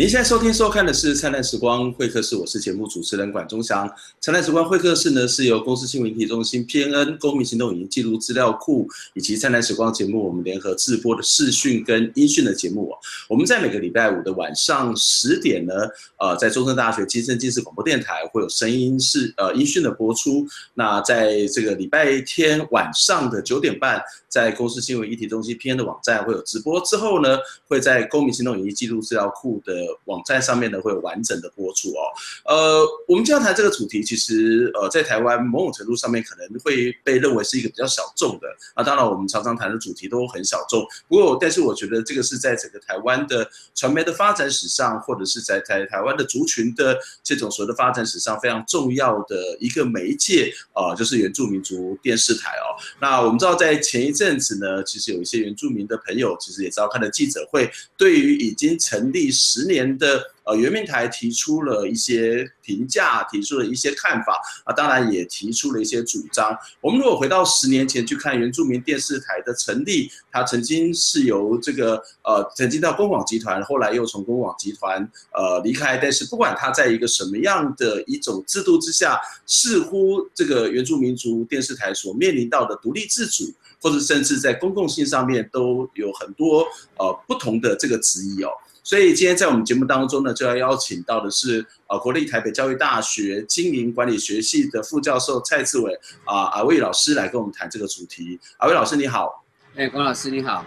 您现在收听收看的是《灿烂时光会客室》，我是节目主持人管中祥。《灿烂时光会客室》呢是由公司新闻媒体中心 PNN 公民行动影音记录资料库以及《灿烂时光》节目我们联合制播的视讯跟音讯的节目。我们在每个礼拜五的晚上十点呢，呃，在中山大学金声金视广播电台会有声音是呃音讯的播出。那在这个礼拜天晚上的九点半，在公司新闻议题中心 PNN 的网站会有直播。之后呢，会在公民行动影音记录资料库的网站上面呢，会有完整的播出哦。呃，我们今天谈这个主题，其实呃，在台湾某种程度上面可能会被认为是一个比较小众的啊。当然，我们常常谈的主题都很小众。不过，但是我觉得这个是在整个台湾的传媒的发展史上，或者是在台台湾的族群的这种所谓的发展史上非常重要的一个媒介啊，就是原住民族电视台哦。那我们知道，在前一阵子呢，其实有一些原住民的朋友，其实也召开了记者会，对于已经成立十年的。呃，原民台提出了一些评价，提出了一些看法啊，当然也提出了一些主张。我们如果回到十年前去看原住民电视台的成立，它曾经是由这个呃，曾经到公广集团，后来又从公广集团呃离开。但是不管它在一个什么样的一种制度之下，似乎这个原住民族电视台所面临到的独立自主，或者甚至在公共性上面都有很多呃不同的这个质疑哦。所以今天在我们节目当中呢，就要邀请到的是呃国立台北教育大学经营管理学系的副教授蔡志伟啊阿伟老师来跟我们谈这个主题。阿伟老师你好，哎，关老师你好。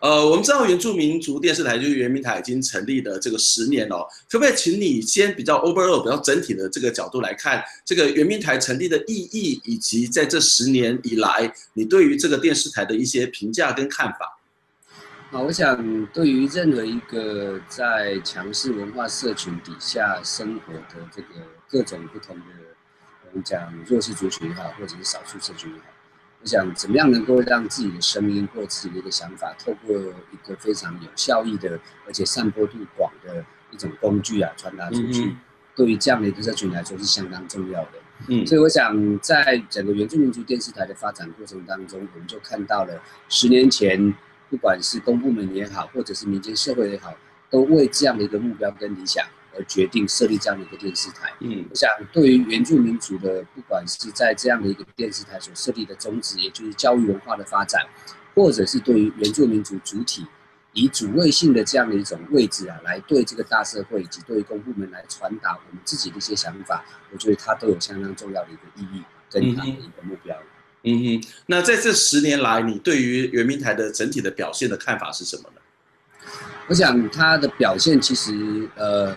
呃，我们知道原住民族电视台就是原民台已经成立的这个十年了，可不可以请你先比较 overall 比较整体的这个角度来看这个原民台成立的意义，以及在这十年以来你对于这个电视台的一些评价跟看法？好，我想对于任何一个在强势文化社群底下生活的这个各种不同的，我们讲弱势族群也好，或者是少数社群也好，我想怎么样能够让自己的声音或自己的一个想法，透过一个非常有效益的，而且散播度广的一种工具啊，传达出去，嗯、对于这样的一个社群来说是相当重要的。嗯，所以我想在整个原住民族电视台的发展过程当中，我们就看到了十年前。不管是公部门也好，或者是民间社会也好，都为这样的一个目标跟理想而决定设立这样的一个电视台。嗯，我想对于原住民族的，不管是在这样的一个电视台所设立的宗旨，也就是教育文化的发展，或者是对于原住民族主体以主位性的这样的一种位置啊，来对这个大社会以及对于公部门来传达我们自己的一些想法，我觉得它都有相当重要的一个意义跟它的一个目标。嗯嗯哼，那在这十年来，你对于圆明台的整体的表现的看法是什么呢？我想它的表现其实，呃，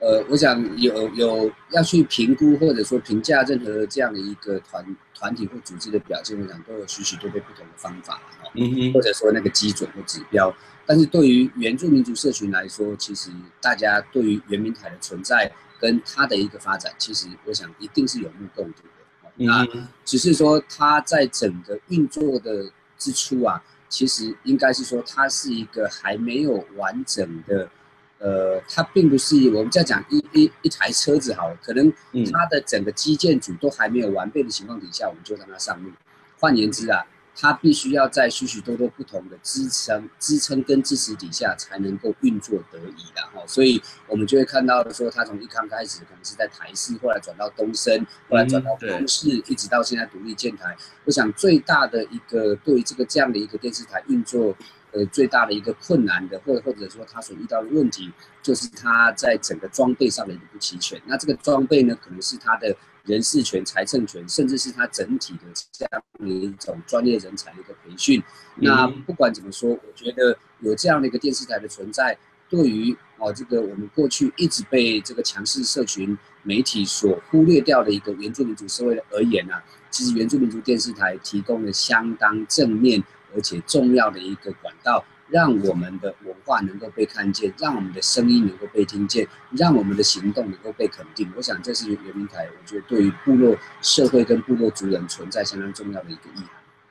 呃，我想有有要去评估或者说评价任何这样的一个团团体或组织的表现，我想都有许许多多不同的方法哈，嗯哼，或者说那个基准或指标。但是对于原住民族社群来说，其实大家对于圆明台的存在跟它的一个发展，其实我想一定是有目共睹的。那只是说，它在整个运作的之初啊，其实应该是说，它是一个还没有完整的，呃，它并不是我们在讲一一一台车子好了，可能它的整个基建组都还没有完备的情况底下，我们就让它上路。换言之啊。它必须要在许许多多不同的支撑、支撑跟支持底下，才能够运作得宜的哈。所以，我们就会看到说，它从一刚开始可能是在台视，后来转到东森，后来转到公视，一直到现在独立建台。我想最大的一个对于这个这样的一个电视台运作，呃，最大的一个困难的，或者或者说他所遇到的问题，就是他在整个装备上的一个不齐全。那这个装备呢，可能是他的。人事权、财政权，甚至是他整体的这样的一种专业人才的一个培训。那不管怎么说，我觉得有这样的一个电视台的存在，对于哦这个我们过去一直被这个强势社群媒体所忽略掉的一个原住民族社会而言啊，其实原住民族电视台提供了相当正面而且重要的一个管道。让我们的文化能够被看见，让我们的声音能够被听见，让我们的行动能够被肯定。我想这是原民台，我觉得对于部落社会跟部落族人存在相当重要的一个意义。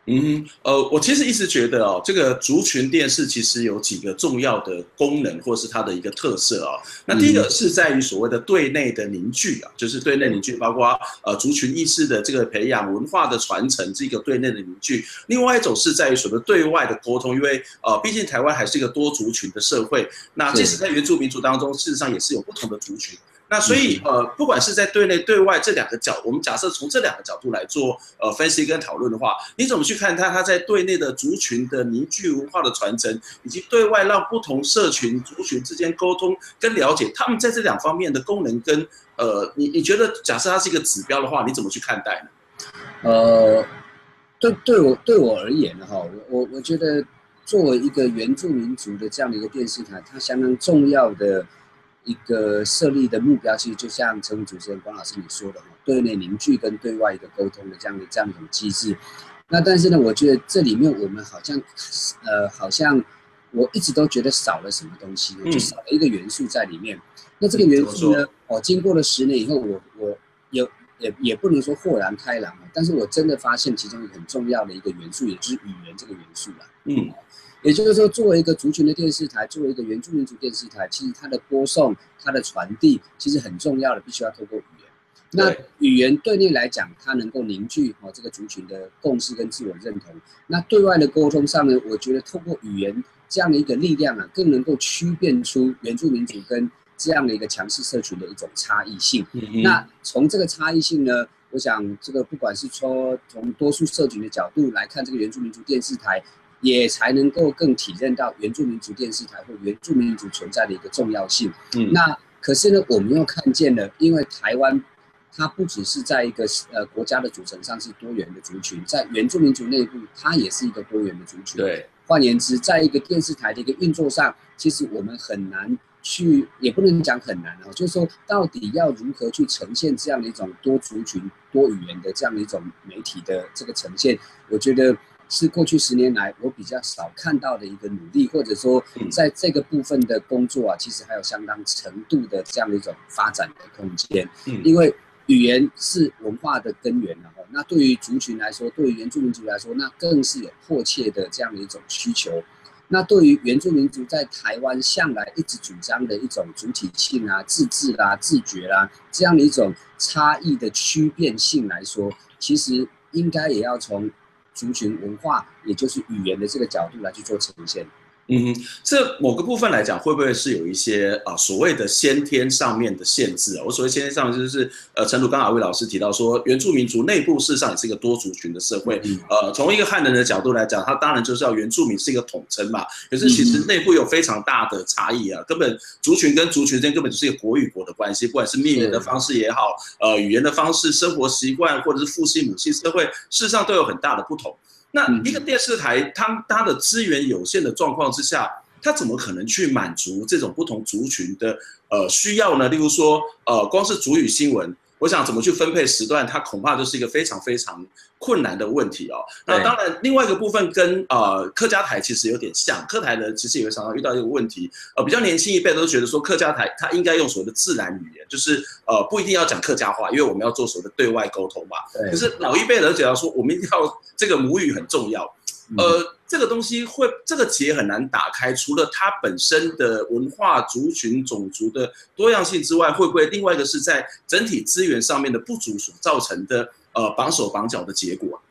嗯，呃，我其实一直觉得哦，这个族群电视其实有几个重要的功能，或是它的一个特色啊、哦。那第一个是在于所谓的对内的凝聚啊，就是对内凝聚，包括呃族群意识的这个培养、文化的传承，这个对内的凝聚。另外一种是在于所谓对外的沟通，因为呃，毕竟台湾还是一个多族群的社会，那即使在原住民族当中，事实上也是有不同的族群。那所以，呃，不管是在对内对外这两个角，我们假设从这两个角度来做呃分析跟讨论的话，你怎么去看它？它在对内的族群的凝聚、文化的传承，以及对外让不同社群族群之间沟通跟了解，他们在这两方面的功能跟呃，你你觉得假设它是一个指标的话，你怎么去看待呢？呃，对对我对我而言哈，我我我觉得作为一个原住民族的这样的一个电视台，它相当重要的。一个设立的目标，其实就像节目主持人关老师你说的哈，对内凝聚跟对外一个沟通的这样的这样一种机制。那但是呢，我觉得这里面我们好像，呃，好像我一直都觉得少了什么东西，就少了一个元素在里面。那这个元素呢，哦，经过了十年以后，我我有也也不能说豁然开朗，但是我真的发现其中一个很重要的一个元素，也就是语言这个元素了。嗯。也就是说，作为一个族群的电视台，作为一个原住民族电视台，其实它的播送、它的传递，其实很重要的，必须要透过语言。那语言对内来讲，它能够凝聚哦这个族群的共识跟自我认同。那对外的沟通上呢，我觉得透过语言这样的一个力量啊，更能够区辨出原住民族跟这样的一个强势社群的一种差异性。嗯、那从这个差异性呢，我想这个不管是说从多数社群的角度来看，这个原住民族电视台。也才能够更体认到原住民族电视台或原住民族存在的一个重要性。嗯，那可是呢，我们又看见了，因为台湾它不只是在一个呃国家的组成上是多元的族群，在原住民族内部，它也是一个多元的族群。对，换言之，在一个电视台的一个运作上，其实我们很难去，也不能讲很难啊，就是说到底要如何去呈现这样的一种多族群、多语言的这样的一种媒体的这个呈现，我觉得。是过去十年来我比较少看到的一个努力，或者说在这个部分的工作啊，其实还有相当程度的这样的一种发展的空间。嗯，因为语言是文化的根源，然后那对于族群来说，对于原住民族来说，那更是有迫切的这样的一种需求。那对于原住民族在台湾向来一直主张的一种主体性啊、自治啦、自觉啦这样的一种差异的区变性来说，其实应该也要从。族群文化，也就是语言的这个角度来去做呈现。嗯，这某个部分来讲，会不会是有一些啊所谓的先天上面的限制啊？我所谓先天上面，就是呃，陈鲁刚刚阿威老师提到说，原住民族内部事实上也是一个多族群的社会。嗯、呃，从一个汉人的角度来讲，他当然就是要原住民是一个统称嘛。可是其实内部有非常大的差异啊，根本族群跟族群之间根本就是一个国与国的关系，不管是灭绝的方式也好，呃，语言的方式、生活习惯，或者是父系母系社会，事实上都有很大的不同。那一个电视台，它它的资源有限的状况之下，它怎么可能去满足这种不同族群的呃需要呢？例如说，呃，光是主语新闻。我想怎么去分配时段，它恐怕就是一个非常非常困难的问题哦。那当然，另外一个部分跟呃客家台其实有点像，客台呢其实也会常常遇到一个问题，呃，比较年轻一辈都觉得说客家台它应该用所谓的自然语言，就是呃不一定要讲客家话，因为我们要做所谓的对外沟通嘛。可是老一辈人觉得说我们一定要这个母语很重要。呃，这个东西会这个结很难打开，除了它本身的文化、族群、种族的多样性之外，会不会另外一个是在整体资源上面的不足所造成的呃绑手绑脚的结果？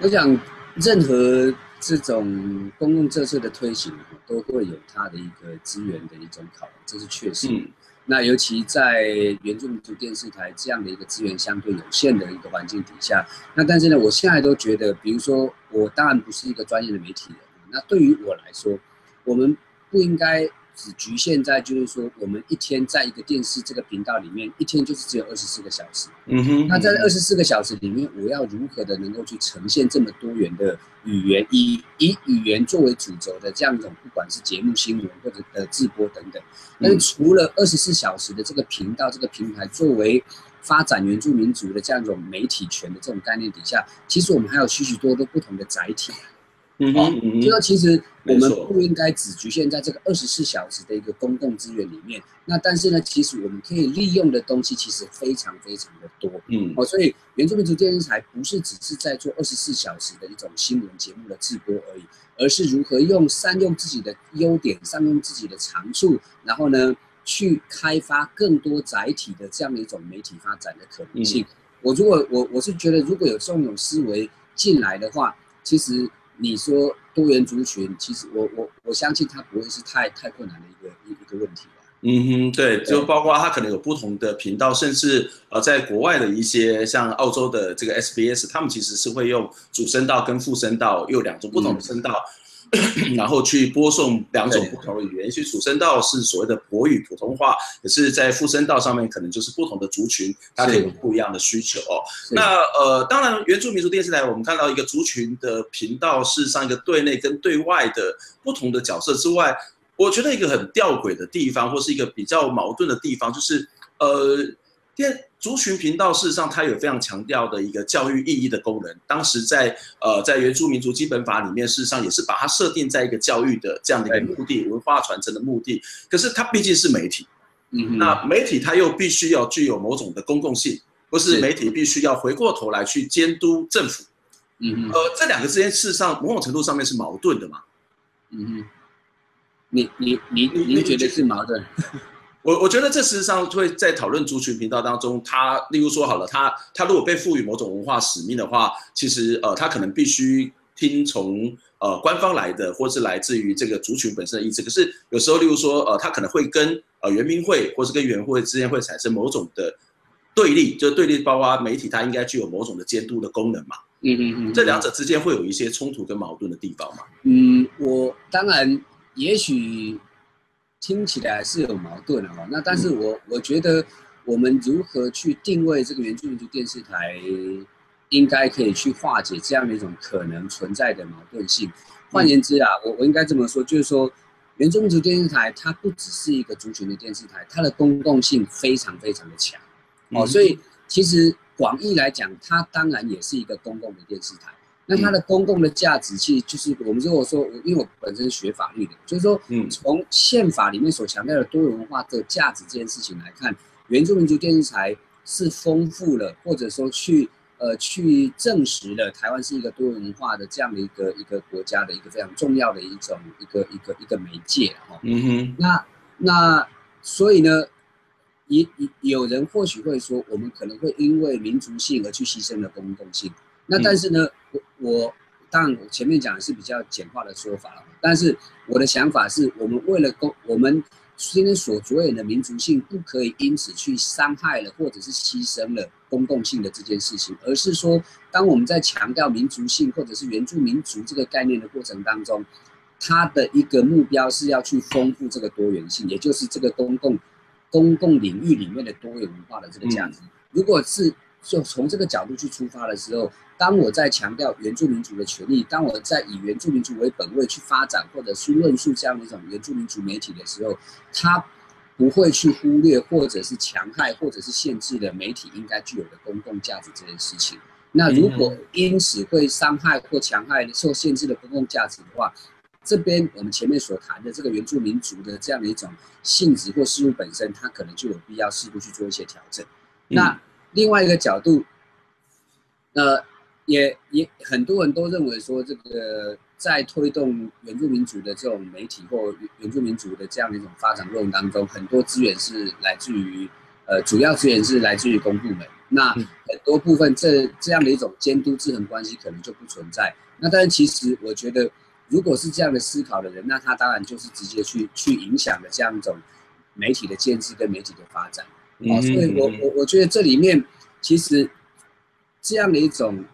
我想，任何这种公共政策的推行，都会有它的一个资源的一种考量，这是确实。嗯那尤其在原住民族电视台这样的一个资源相对有限的一个环境底下，那但是呢，我现在都觉得，比如说我当然不是一个专业的媒体人，那对于我来说，我们不应该。只局限在就是说，我们一天在一个电视这个频道里面，一天就是只有二十四个小时。嗯哼。那在二十四个小时里面，我要如何的能够去呈现这么多元的语言，以以语言作为主轴的这样一种，不管是节目、新闻或者呃直播等等。但是除了二十四小时的这个频道、这个平台作为发展原住民族的这样一种媒体权的这种概念底下，其实我们还有许许多多不同的载体。嗯哼，嗯哼，就说其实我们不应该只局限在这个二十四小时的一个公共资源里面。那但是呢，其实我们可以利用的东西其实非常非常的多。嗯，哦，所以原住民族电视台不是只是在做二十四小时的一种新闻节目的直播而已，而是如何用善用自己的优点，善用自己的长处，然后呢，去开发更多载体的这样的一种媒体发展的可能性。嗯、我如果我我是觉得，如果有这种思维进来的话，其实。你说多元族群，其实我我我相信它不会是太太困难的一个一一个问题。嗯哼，对，就包括它可能有不同的频道，甚至呃，在国外的一些像澳洲的这个 SBS，他们其实是会用主声道跟副声道，又两种不同的声道。嗯然后去播送两种不同的语言，也许主声道是所谓的国语普通话，可是在副声道上面可能就是不同的族群，它可以有不一样的需求哦。那呃，当然原住民族电视台，我们看到一个族群的频道，事实上一个对内跟对外的不同的角色之外，我觉得一个很吊诡的地方，或是一个比较矛盾的地方，就是呃。电族群频道事实上，它有非常强调的一个教育意义的功能。当时在呃，在原住民族基本法里面，事实上也是把它设定在一个教育的这样的一个目的、文化传承的目的。可是它毕竟是媒体，嗯，那媒体它又必须要具有某种的公共性，或是媒体必须要回过头来去监督政府，嗯，呃，这两个之间事实上某种程度上面是矛盾的嘛，嗯，你你你你觉得是矛盾？我我觉得这事实上会在讨论族群频道当中，他例如说好了，他他如果被赋予某种文化使命的话，其实呃他可能必须听从呃官方来的，或是来自于这个族群本身的意思。可是有时候例如说呃他可能会跟呃原民会或是跟原会之间会产生某种的对立，就是对立包括媒体它应该具有某种的监督的功能嘛。嗯嗯嗯，这两者之间会有一些冲突跟矛盾的地方嘛。嗯，我当然也许。听起来是有矛盾的哈，那但是我我觉得我们如何去定位这个原住民族电视台，应该可以去化解这样的一种可能存在的矛盾性。换言之啊，我我应该这么说，就是说原住民族电视台它不只是一个族群的电视台，它的公共性非常非常的强。哦，所以其实广义来讲，它当然也是一个公共的电视台。那它的公共的价值，其实就是我们如果说，因为我本身是学法律的，就是说，嗯，从宪法里面所强调的多元文化的价值这件事情来看，原住民族电视台是丰富了，或者说去呃去证实了台湾是一个多元文化的这样的一个一个国家的一个非常重要的一种一个一个一个媒介哈。嗯哼。那那所以呢，也有人或许会说，我们可能会因为民族性而去牺牲了公共性。那但是呢，我我当然我前面讲的是比较简化的说法了，但是我的想法是我们为了公，我们今天所着眼的民族性，不可以因此去伤害了或者是牺牲了公共性的这件事情，而是说，当我们在强调民族性或者是原住民族这个概念的过程当中，它的一个目标是要去丰富这个多元性，也就是这个公共公共领域里面的多元文化的这个价值，如果是。就从这个角度去出发的时候，当我在强调原住民族的权利，当我在以原住民族为本位去发展或者去论述这样的一种原住民族媒体的时候，他不会去忽略或者是强害或者是限制了媒体应该具有的公共价值这件事情。那如果因此会伤害或强害受限制的公共价值的话，这边我们前面所谈的这个原住民族的这样的一种性质或事物本身，它可能就有必要适度去做一些调整。那另外一个角度，呃，也也很多人都认为说，这个在推动原住民族的这种媒体或原住民族的这样的一种发展过程当中，很多资源是来自于，呃，主要资源是来自于公部门。那很多部分这这样的一种监督制衡关系可能就不存在。那但是其实我觉得，如果是这样的思考的人，那他当然就是直接去去影响了这样一种媒体的建制跟媒体的发展。哦，所以我我我觉得这里面其实这样的一种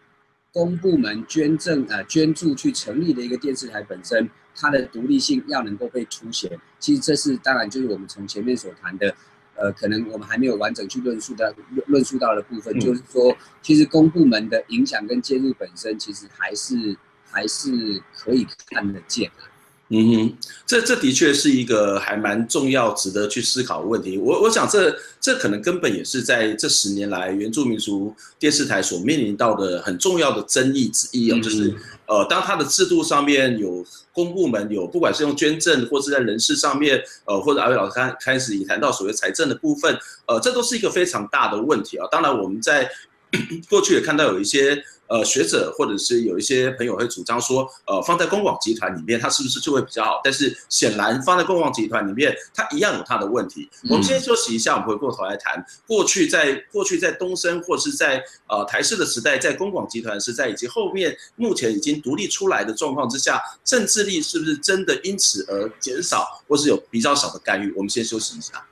公部门捐赠呃捐助去成立的一个电视台本身，它的独立性要能够被凸显。其实这是当然就是我们从前面所谈的，呃，可能我们还没有完整去论述的论述到的部分，就是说其实公部门的影响跟介入本身，其实还是还是可以看得见的。嗯哼，这这的确是一个还蛮重要、值得去思考的问题。我我想这这可能根本也是在这十年来原住民族电视台所面临到的很重要的争议之一哦，就是呃，当它的制度上面有公部门有，不管是用捐赠或是在人事上面，呃，或者阿伟老师开开始已谈到所谓财政的部分，呃，这都是一个非常大的问题啊。当然，我们在 过去也看到有一些。呃，学者或者是有一些朋友会主张说，呃，放在公广集团里面，它是不是就会比较好？但是显然放在公广集团里面，它一样有它的问题。我们先休息一下，我们回过头来谈过去在过去在东升或是在呃台视的时代，在公广集团时代以及后面目前已经独立出来的状况之下，政治力是不是真的因此而减少，或是有比较少的干预？我们先休息一下。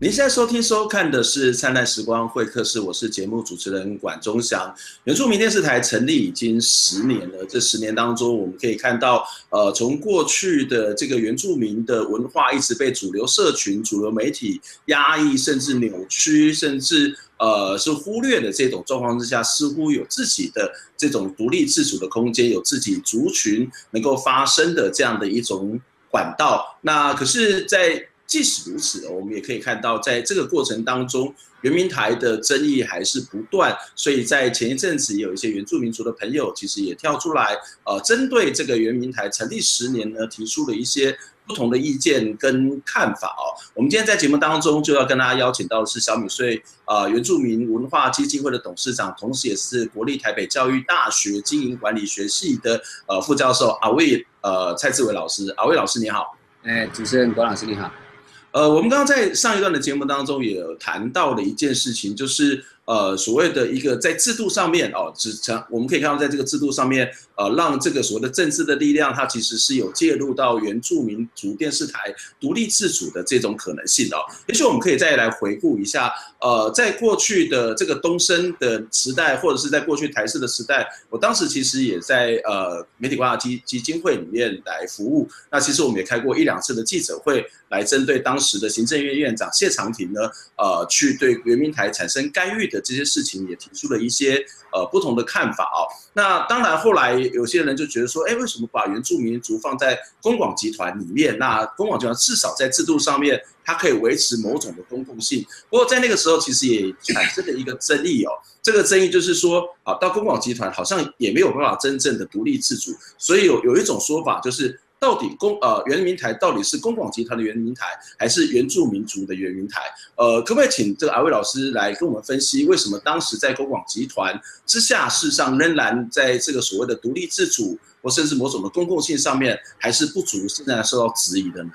您现在收听收看的是《灿烂时光会客室》，我是节目主持人管中祥。原住民电视台成立已经十年了，这十年当中，我们可以看到，呃，从过去的这个原住民的文化一直被主流社群、主流媒体压抑，甚至扭曲，甚至呃是忽略的这种状况之下，似乎有自己的这种独立自主的空间，有自己族群能够发声的这样的一种管道。那可是，在即使如此，我们也可以看到，在这个过程当中，原民台的争议还是不断。所以在前一阵子，有一些原住民族的朋友，其实也跳出来，呃，针对这个原民台成立十年呢，提出了一些不同的意见跟看法哦。我们今天在节目当中就要跟大家邀请到的是小米穗呃原住民文化基金会的董事长，同时也是国立台北教育大学经营管理学系的呃副教授阿伟呃蔡志伟老师。阿伟老师你好，哎，主持人郭老师你好。呃，我们刚刚在上一段的节目当中也谈到了一件事情，就是。呃，所谓的一个在制度上面哦，只成我们可以看到，在这个制度上面，呃，让这个所谓的政治的力量，它其实是有介入到原住民族电视台独立自主的这种可能性哦。也许我们可以再来回顾一下，呃，在过去的这个东升的时代，或者是在过去台视的时代，我当时其实也在呃媒体观察基基金会里面来服务。那其实我们也开过一两次的记者会，来针对当时的行政院院长谢长廷呢，呃，去对原民台产生干预的。这些事情也提出了一些呃不同的看法哦。那当然，后来有些人就觉得说，哎，为什么把原住民族放在公广集团里面？那公广集团至少在制度上面，它可以维持某种的公共性。不过在那个时候，其实也产生了一个争议哦。这个争议就是说，啊，到公广集团好像也没有办法真正的独立自主。所以有有一种说法就是。到底公呃原民台到底是公广集团的原民台，还是原住民族的原民台？呃，可不可以请这个阿伟老师来跟我们分析，为什么当时在公广集团之下，事实上仍然在这个所谓的独立自主，或甚至某种的公共性上面还是不足，现在受到质疑的呢？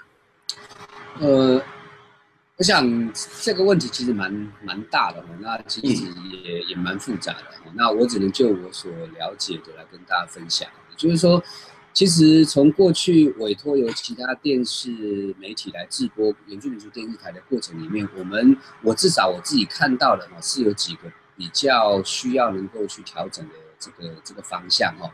呃，我想这个问题其实蛮蛮大的，那其实也、也蛮复杂的。那我只能就我所了解的来跟大家分享，就是说。其实从过去委托由其他电视媒体来制播原住民族电视台的过程里面，我们我至少我自己看到的哈是有几个比较需要能够去调整的这个这个方向哈，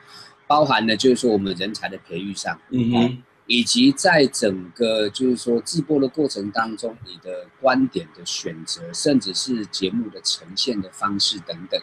包含了就是说我们人才的培育上，嗯哼，以及在整个就是说制播的过程当中，你的观点的选择，甚至是节目的呈现的方式等等。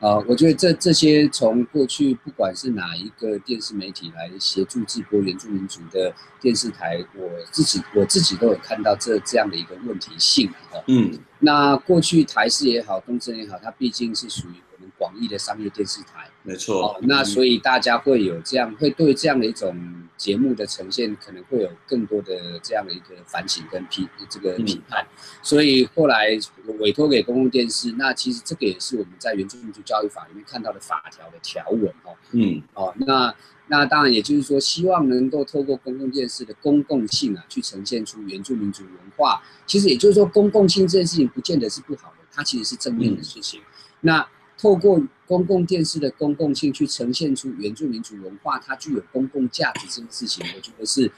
啊、呃，我觉得这这些从过去不管是哪一个电视媒体来协助直播原住民族的电视台，我自己我自己都有看到这这样的一个问题性哈。嗯，那过去台视也好，东森也好，它毕竟是属于。广义的商业电视台，没错。哦，那所以大家会有这样，会对这样的一种节目的呈现，可能会有更多的这样的一个反省跟批这个批判。所以后来委托给公共电视，那其实这个也是我们在原住民族教育法里面看到的法条的条文哦。嗯，哦，那那当然也就是说，希望能够透过公共电视的公共性啊，去呈现出原住民族文化。其实也就是说，公共性这件事情不见得是不好的，它其实是正面的事情。那透过公共电视的公共性去呈现出原住民族文化，它具有公共价值这件事情，我觉得是，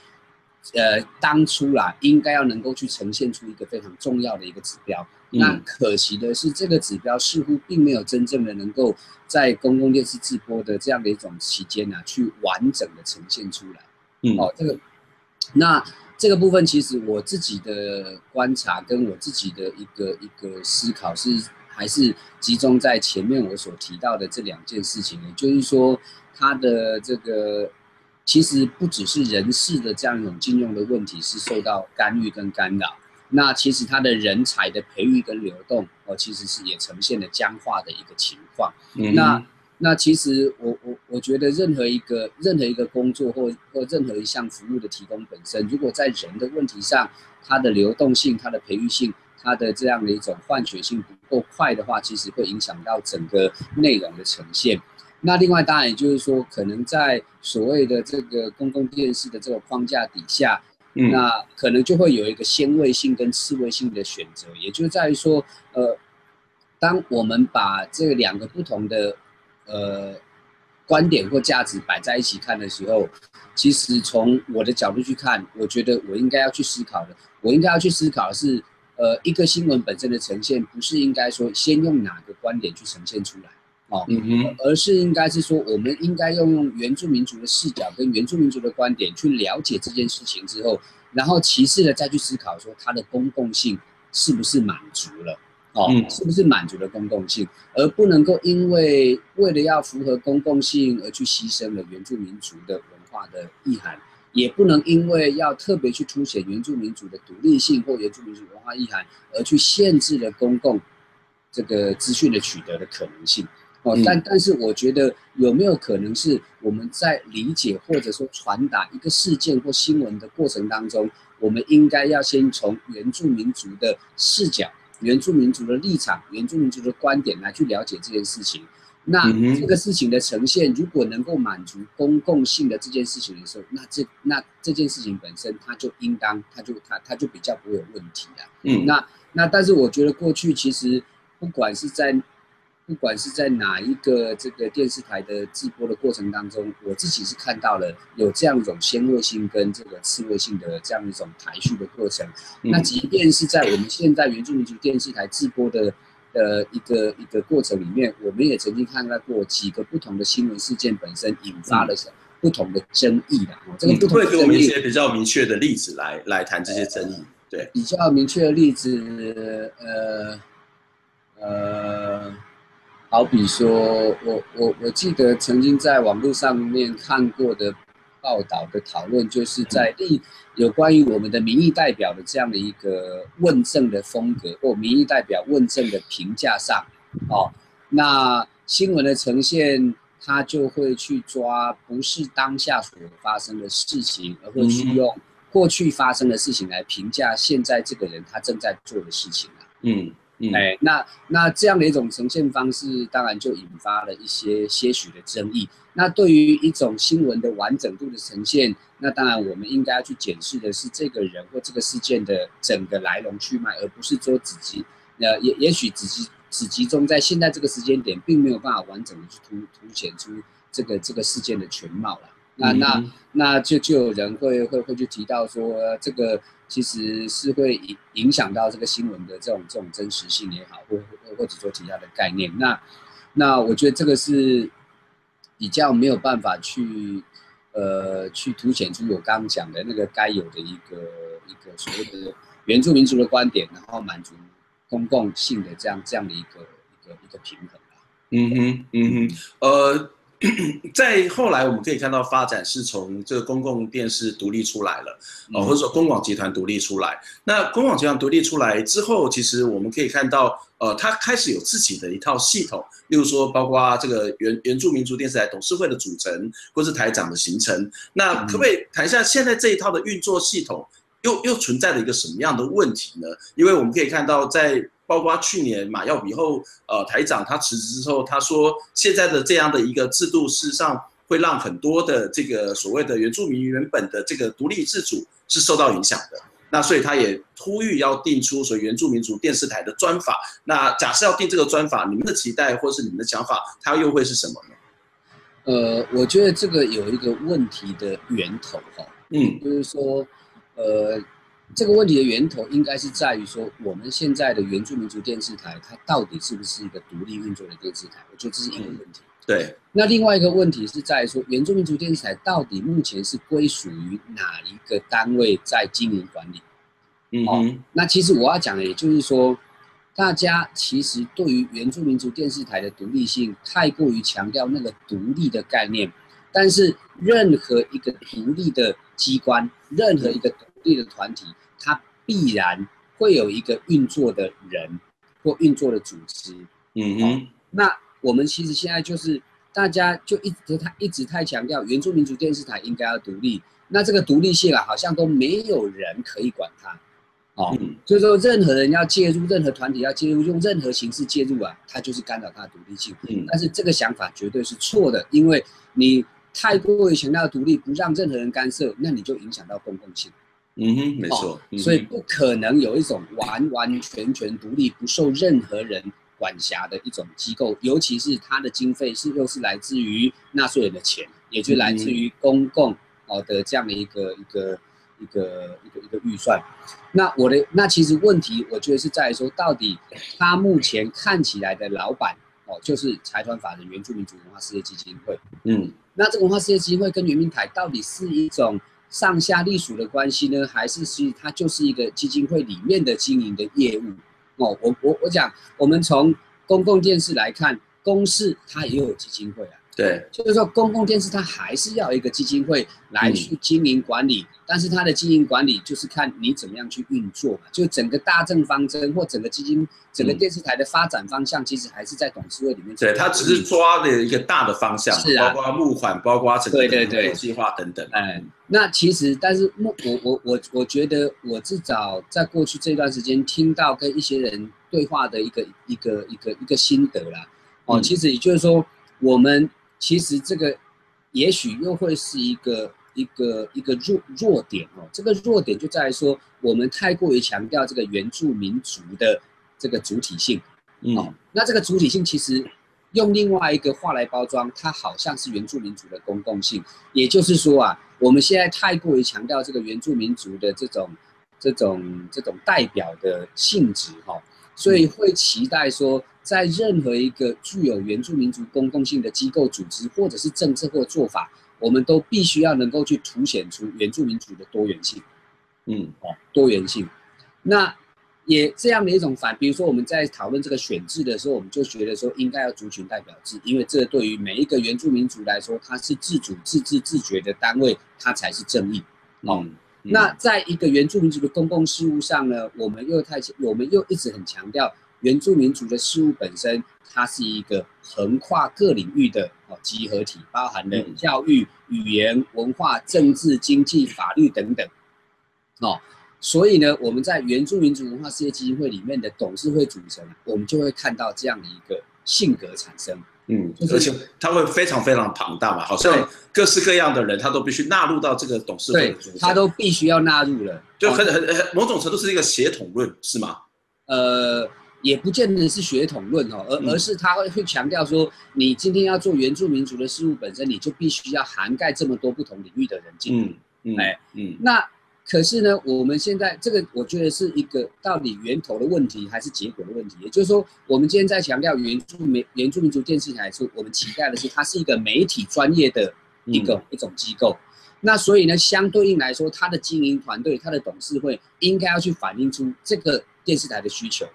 呃，当初啦应该要能够去呈现出一个非常重要的一个指标。那可惜的是，这个指标似乎并没有真正的能够在公共电视直播的这样的一种期间呢、啊，去完整的呈现出来。嗯，哦，这个，那这个部分其实我自己的观察跟我自己的一个一个思考是，还是集中在前面我所提到的这两件事情，也就是说，它的这个其实不只是人事的这样一种禁用的问题是受到干预跟干扰。那其实它的人才的培育跟流动，哦，其实是也呈现了僵化的一个情况。嗯、那那其实我我我觉得任何一个任何一个工作或或任何一项服务的提供本身，如果在人的问题上，它的流动性、它的培育性、它的这样的一种换血性不够快的话，其实会影响到整个内容的呈现。那另外当然也就是说，可能在所谓的这个公共电视的这个框架底下。嗯、那可能就会有一个先位性跟次位性的选择，也就在于说，呃，当我们把这两个不同的呃观点或价值摆在一起看的时候，其实从我的角度去看，我觉得我应该要去思考的，我应该要去思考的是，呃，一个新闻本身的呈现，不是应该说先用哪个观点去呈现出来。哦，嗯哼，而是应该是说，我们应该要用原住民族的视角跟原住民族的观点去了解这件事情之后，然后其次的再去思考说它的公共性是不是满足了，哦，是不是满足了公共性，而不能够因为为了要符合公共性而去牺牲了原住民族的文化的意涵，也不能因为要特别去凸显原住民族的独立性或原住民族文化意涵而去限制了公共这个资讯的取得的可能性。哦，但但是我觉得有没有可能是我们在理解或者说传达一个事件或新闻的过程当中，我们应该要先从原住民族的视角、原住民族的立场、原住民族的观点来去了解这件事情。那这个事情的呈现，如果能够满足公共性的这件事情的时候，那这那这件事情本身，它就应当，它就它它就比较不会有问题了。嗯，那那但是我觉得过去其实不管是在不管是在哪一个这个电视台的直播的过程当中，我自己是看到了有这样一种先位性跟这个次位性的这样一种排序的过程。嗯、那即便是在我们现在原住民族电视台直播的呃一个一个过程里面，我们也曾经看到过几个不同的新闻事件本身引发了不同的争议的。嗯、这个不同的争议，会给我们一些比较明确的例子来来谈这些争议。对，比较明确的例子，呃呃。好比说，我我我记得曾经在网络上面看过的报道的讨论，就是在立有关于我们的民意代表的这样的一个问政的风格或民意代表问政的评价上，哦，那新闻的呈现，他就会去抓不是当下所发生的事情，而会去用过去发生的事情来评价现在这个人他正在做的事情啊，嗯。哎，那那这样的一种呈现方式，当然就引发了一些些许的争议。那对于一种新闻的完整度的呈现，那当然我们应该要去检视的是这个人或这个事件的整个来龙去脉，而不是说只集，呃，也也许只集只集中在现在这个时间点，并没有办法完整的去凸凸显出这个这个事件的全貌了。那那那就就有人会会会去提到说这个。其实是会影影响到这个新闻的这种这种真实性也好，或或或者说其他的概念。那那我觉得这个是比较没有办法去呃去凸显出我刚刚讲的那个该有的一个一个所谓的原住民族的观点，然后满足公共性的这样这样的一个一个一个平衡。嗯哼，嗯哼，呃。在后来，我们可以看到发展是从这个公共电视独立出来了，哦，或者说公广集团独立出来。那公广集团独立出来之后，其实我们可以看到，呃，它开始有自己的一套系统，例如说，包括这个原原住民族电视台董事会的组成，或是台长的形成。那可不可以谈一下现在这一套的运作系统又又存在了一个什么样的问题呢？因为我们可以看到在。包括去年马耀比后，呃，台长他辞职之后，他说现在的这样的一个制度，事实上会让很多的这个所谓的原住民原本的这个独立自主是受到影响的。那所以他也呼吁要定出所谓原住民族电视台的专法。那假设要定这个专法，你们的期待或是你们的想法，它又会是什么呢？呃，我觉得这个有一个问题的源头哈，嗯，就是说，呃。这个问题的源头应该是在于说，我们现在的原住民族电视台，它到底是不是一个独立运作的电视台？我觉得这是一个问题。嗯、对。那另外一个问题是在于说，原住民族电视台到底目前是归属于哪一个单位在经营管理？嗯、哦。那其实我要讲的，也就是说，大家其实对于原住民族电视台的独立性，太过于强调那个独立的概念。但是任何一个独立的机关，任何一个独立的团体。它必然会有一个运作的人或运作的组织，嗯哼、哦。那我们其实现在就是大家就一直太一直太强调原住民族电视台应该要独立，那这个独立性啊，好像都没有人可以管它，哦，嗯、所以说任何人要介入，任何团体要介入，用任何形式介入啊，它就是干扰它的独立性。嗯，但是这个想法绝对是错的，因为你太过于强调独立，不让任何人干涉，那你就影响到公共性。嗯哼，没错，哦，所以不可能有一种完完全全独立、不受任何人管辖的一种机构，尤其是它的经费是又是来自于纳税人的钱，也就来自于公共哦的这样的一个一个一个一个一个预算。那我的那其实问题，我觉得是在于说，到底他目前看起来的老板哦，就是财团法人原住民族文化事业基金会。嗯，那这个文化事业基金会跟原民台到底是一种？上下隶属的关系呢，还是其实它就是一个基金会里面的经营的业务哦。我我我讲，我们从公共电视来看，公视它也有基金会啊。对，就是说公共电视它还是要一个基金会来去经营管理，嗯、但是它的经营管理就是看你怎么样去运作嘛。就整个大政方针或整个基金、整个电视台的发展方向，其实还是在董事会里面。对，它只是抓的一个大的方向，是啊，包括募款，包括整个对对计划等等。嗯，那其实，但是我我我我觉得，我至少在过去这段时间听到跟一些人对话的一个一个一个一个心得啦。哦，其实也就是说我们。其实这个，也许又会是一个一个一个弱弱点哦。这个弱点就在于说，我们太过于强调这个原住民族的这个主体性，嗯，那这个主体性其实用另外一个话来包装，它好像是原住民族的公共性。也就是说啊，我们现在太过于强调这个原住民族的这种这种这种代表的性质哈，所以会期待说。在任何一个具有原住民族公共性的机构、组织，或者是政策或做法，我们都必须要能够去凸显出原住民族的多元性。嗯，哦，多元性。那也这样的一种反，比如说我们在讨论这个选制的时候，我们就觉得说应该要族群代表制，因为这对于每一个原住民族来说，它是自主、自治、自觉的单位，它才是正义。哦，嗯嗯、那在一个原住民族的公共事务上呢，我们又太，我们又一直很强调。原住民族的事物本身，它是一个横跨各领域的哦集合体，包含了教育、语言、文化、政治、经济、法律等等，哦，所以呢，我们在原住民族文化事业基金会里面的董事会组成，我们就会看到这样的一个性格产生，嗯，而且它会非常非常庞大嘛，好像各式各样的人，他都必须纳入到这个董事会，对，他都必须要纳入了，就很很很某种程度是一个协同论，是吗？呃。也不见得是血统论哦，而而是他会会强调说，你今天要做原住民族的事物本身，你就必须要涵盖这么多不同领域的人进来。嗯，哎，嗯，那可是呢，我们现在这个，我觉得是一个到底源头的问题还是结果的问题？也就是说，我们今天在强调原住民原住民族电视台，是我们期待的是它是一个媒体专业的一个、嗯、一种机构。那所以呢，相对应来说，它的经营团队、它的董事会应该要去反映出这个电视台的需求。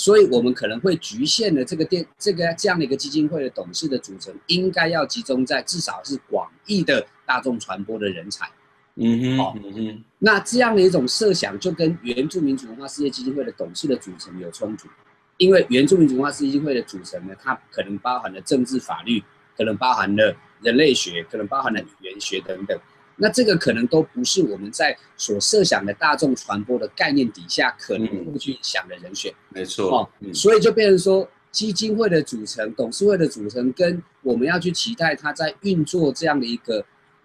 所以，我们可能会局限了这个电这个这样的一个基金会的董事的组成，应该要集中在至少是广义的大众传播的人才。嗯哼，好，嗯哼。那这样的一种设想，就跟原住民族文化事业基金会的董事的组成有冲突，因为原住民族文化事业基金会的组成呢，它可能包含了政治法律，可能包含了人类学，可能包含了语言学等等。那这个可能都不是我们在所设想的大众传播的概念底下可能会去想的人选。没错，哦，所以就变成说基金会的组成、董事会的组成，跟我们要去期待它在运作这样的一个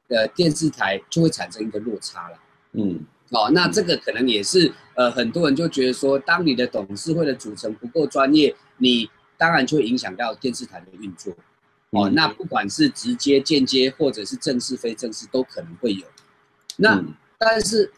呃电视台，就会产生一个落差了。嗯，哦，那这个可能也是呃很多人就觉得说，当你的董事会的组成不够专业，你当然就会影响到电视台的运作。哦，那不管是直接、间接，或者是正式、非正式，都可能会有。那但是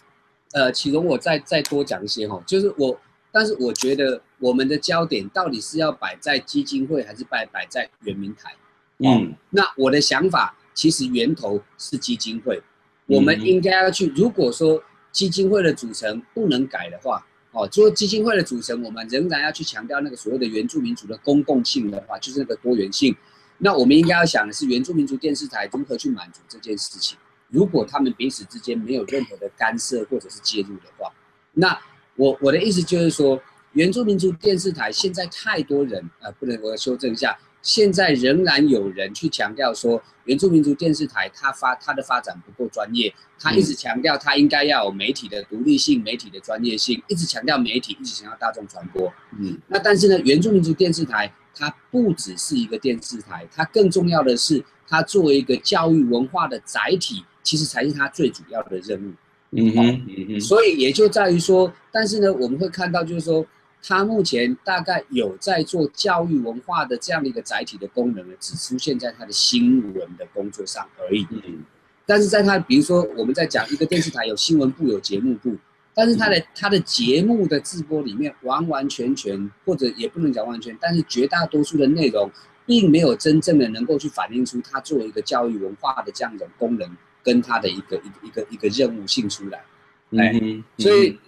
呃，启荣，我再再多讲一些哈，就是我，但是我觉得我们的焦点到底是要摆在基金会，还是摆摆在圆明台？嗯，那我的想法其实源头是基金会，我们应该要去。如果说基金会的组成不能改的话，哦，就说基金会的组成，我们仍然要去强调那个所谓的原住民族的公共性的话，就是那个多元性。那我们应该要想的是，原住民族电视台如何去满足这件事情。如果他们彼此之间没有任何的干涉或者是介入的话，那我我的意思就是说，原住民族电视台现在太多人啊、呃，不能我要修正一下，现在仍然有人去强调说，原住民族电视台它发它的发展不够专业，它一直强调它应该要有媒体的独立性、媒体的专业性，一直强调媒体，一直强调大众传播。嗯，那但是呢，原住民族电视台它不只是一个电视台，它更重要的是，它作为一个教育文化的载体。其实才是它最主要的任务，嗯哼，嗯哼，所以也就在于说，但是呢，我们会看到，就是说，它目前大概有在做教育文化的这样的一个载体的功能呢，只出现在它的新闻的工作上而已。嗯，但是在它，比如说我们在讲一个电视台有新闻部有节目部，但是他的他的节目的直播里面完完全全，或者也不能讲完全，但是绝大多数的内容，并没有真正的能够去反映出他作为一个教育文化的这样一种功能。跟他的一个一个一个一个任务性出来，哎、嗯嗯，所以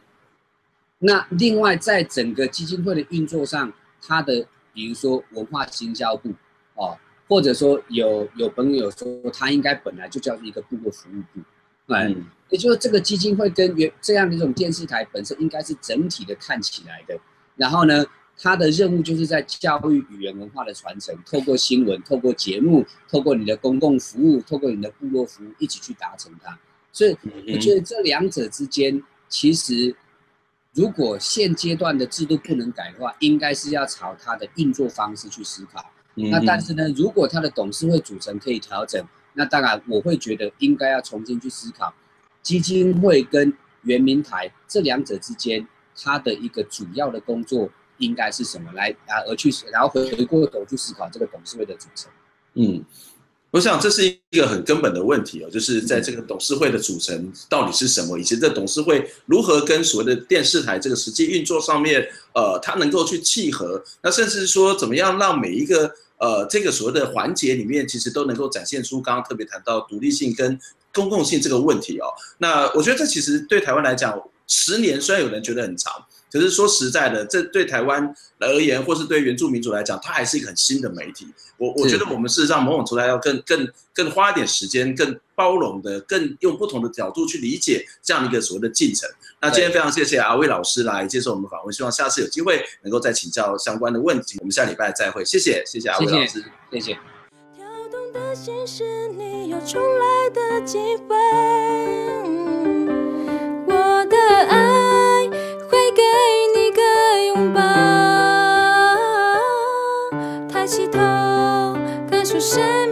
那另外在整个基金会的运作上，他的比如说文化行销部哦，或者说有有朋友说他应该本来就叫做一个部落服务部，哎、嗯，也就是这个基金会跟原这样的一种电视台本身应该是整体的看起来的，然后呢，它的任务就是在教育语言文化的传承，透过新闻、透过节目、透过你的公共服务、透过你的部落服务，一起去达成它。所以我觉得这两者之间，其实如果现阶段的制度不能改的话，应该是要朝它的运作方式去思考。那但是呢，如果它的董事会组成可以调整，那当然我会觉得应该要重新去思考基金会跟原民台这两者之间它的一个主要的工作。应该是什么来啊？而去然后回回过头去思考这个董事会的组成。嗯，我想这是一个很根本的问题哦，就是在这个董事会的组成到底是什么，以及这董事会如何跟所谓的电视台这个实际运作上面，呃，它能够去契合。那甚至说怎么样让每一个呃这个所谓的环节里面，其实都能够展现出刚刚特别谈到独立性跟公共性这个问题哦。那我觉得这其实对台湾来讲，十年虽然有人觉得很长。可是说实在的，这对台湾而言，或是对原住民族来讲，它还是一个很新的媒体。我我觉得我们事实上某种程度要更更更花一点时间，更包容的，更用不同的角度去理解这样一个所谓的进程。那今天非常谢谢阿威老师来接受我们访问，希望下次有机会能够再请教相关的问题。我们下礼拜再会，谢谢谢谢阿威老师，谢谢。跳动的心是，你有重来的机会，抬起头，感受生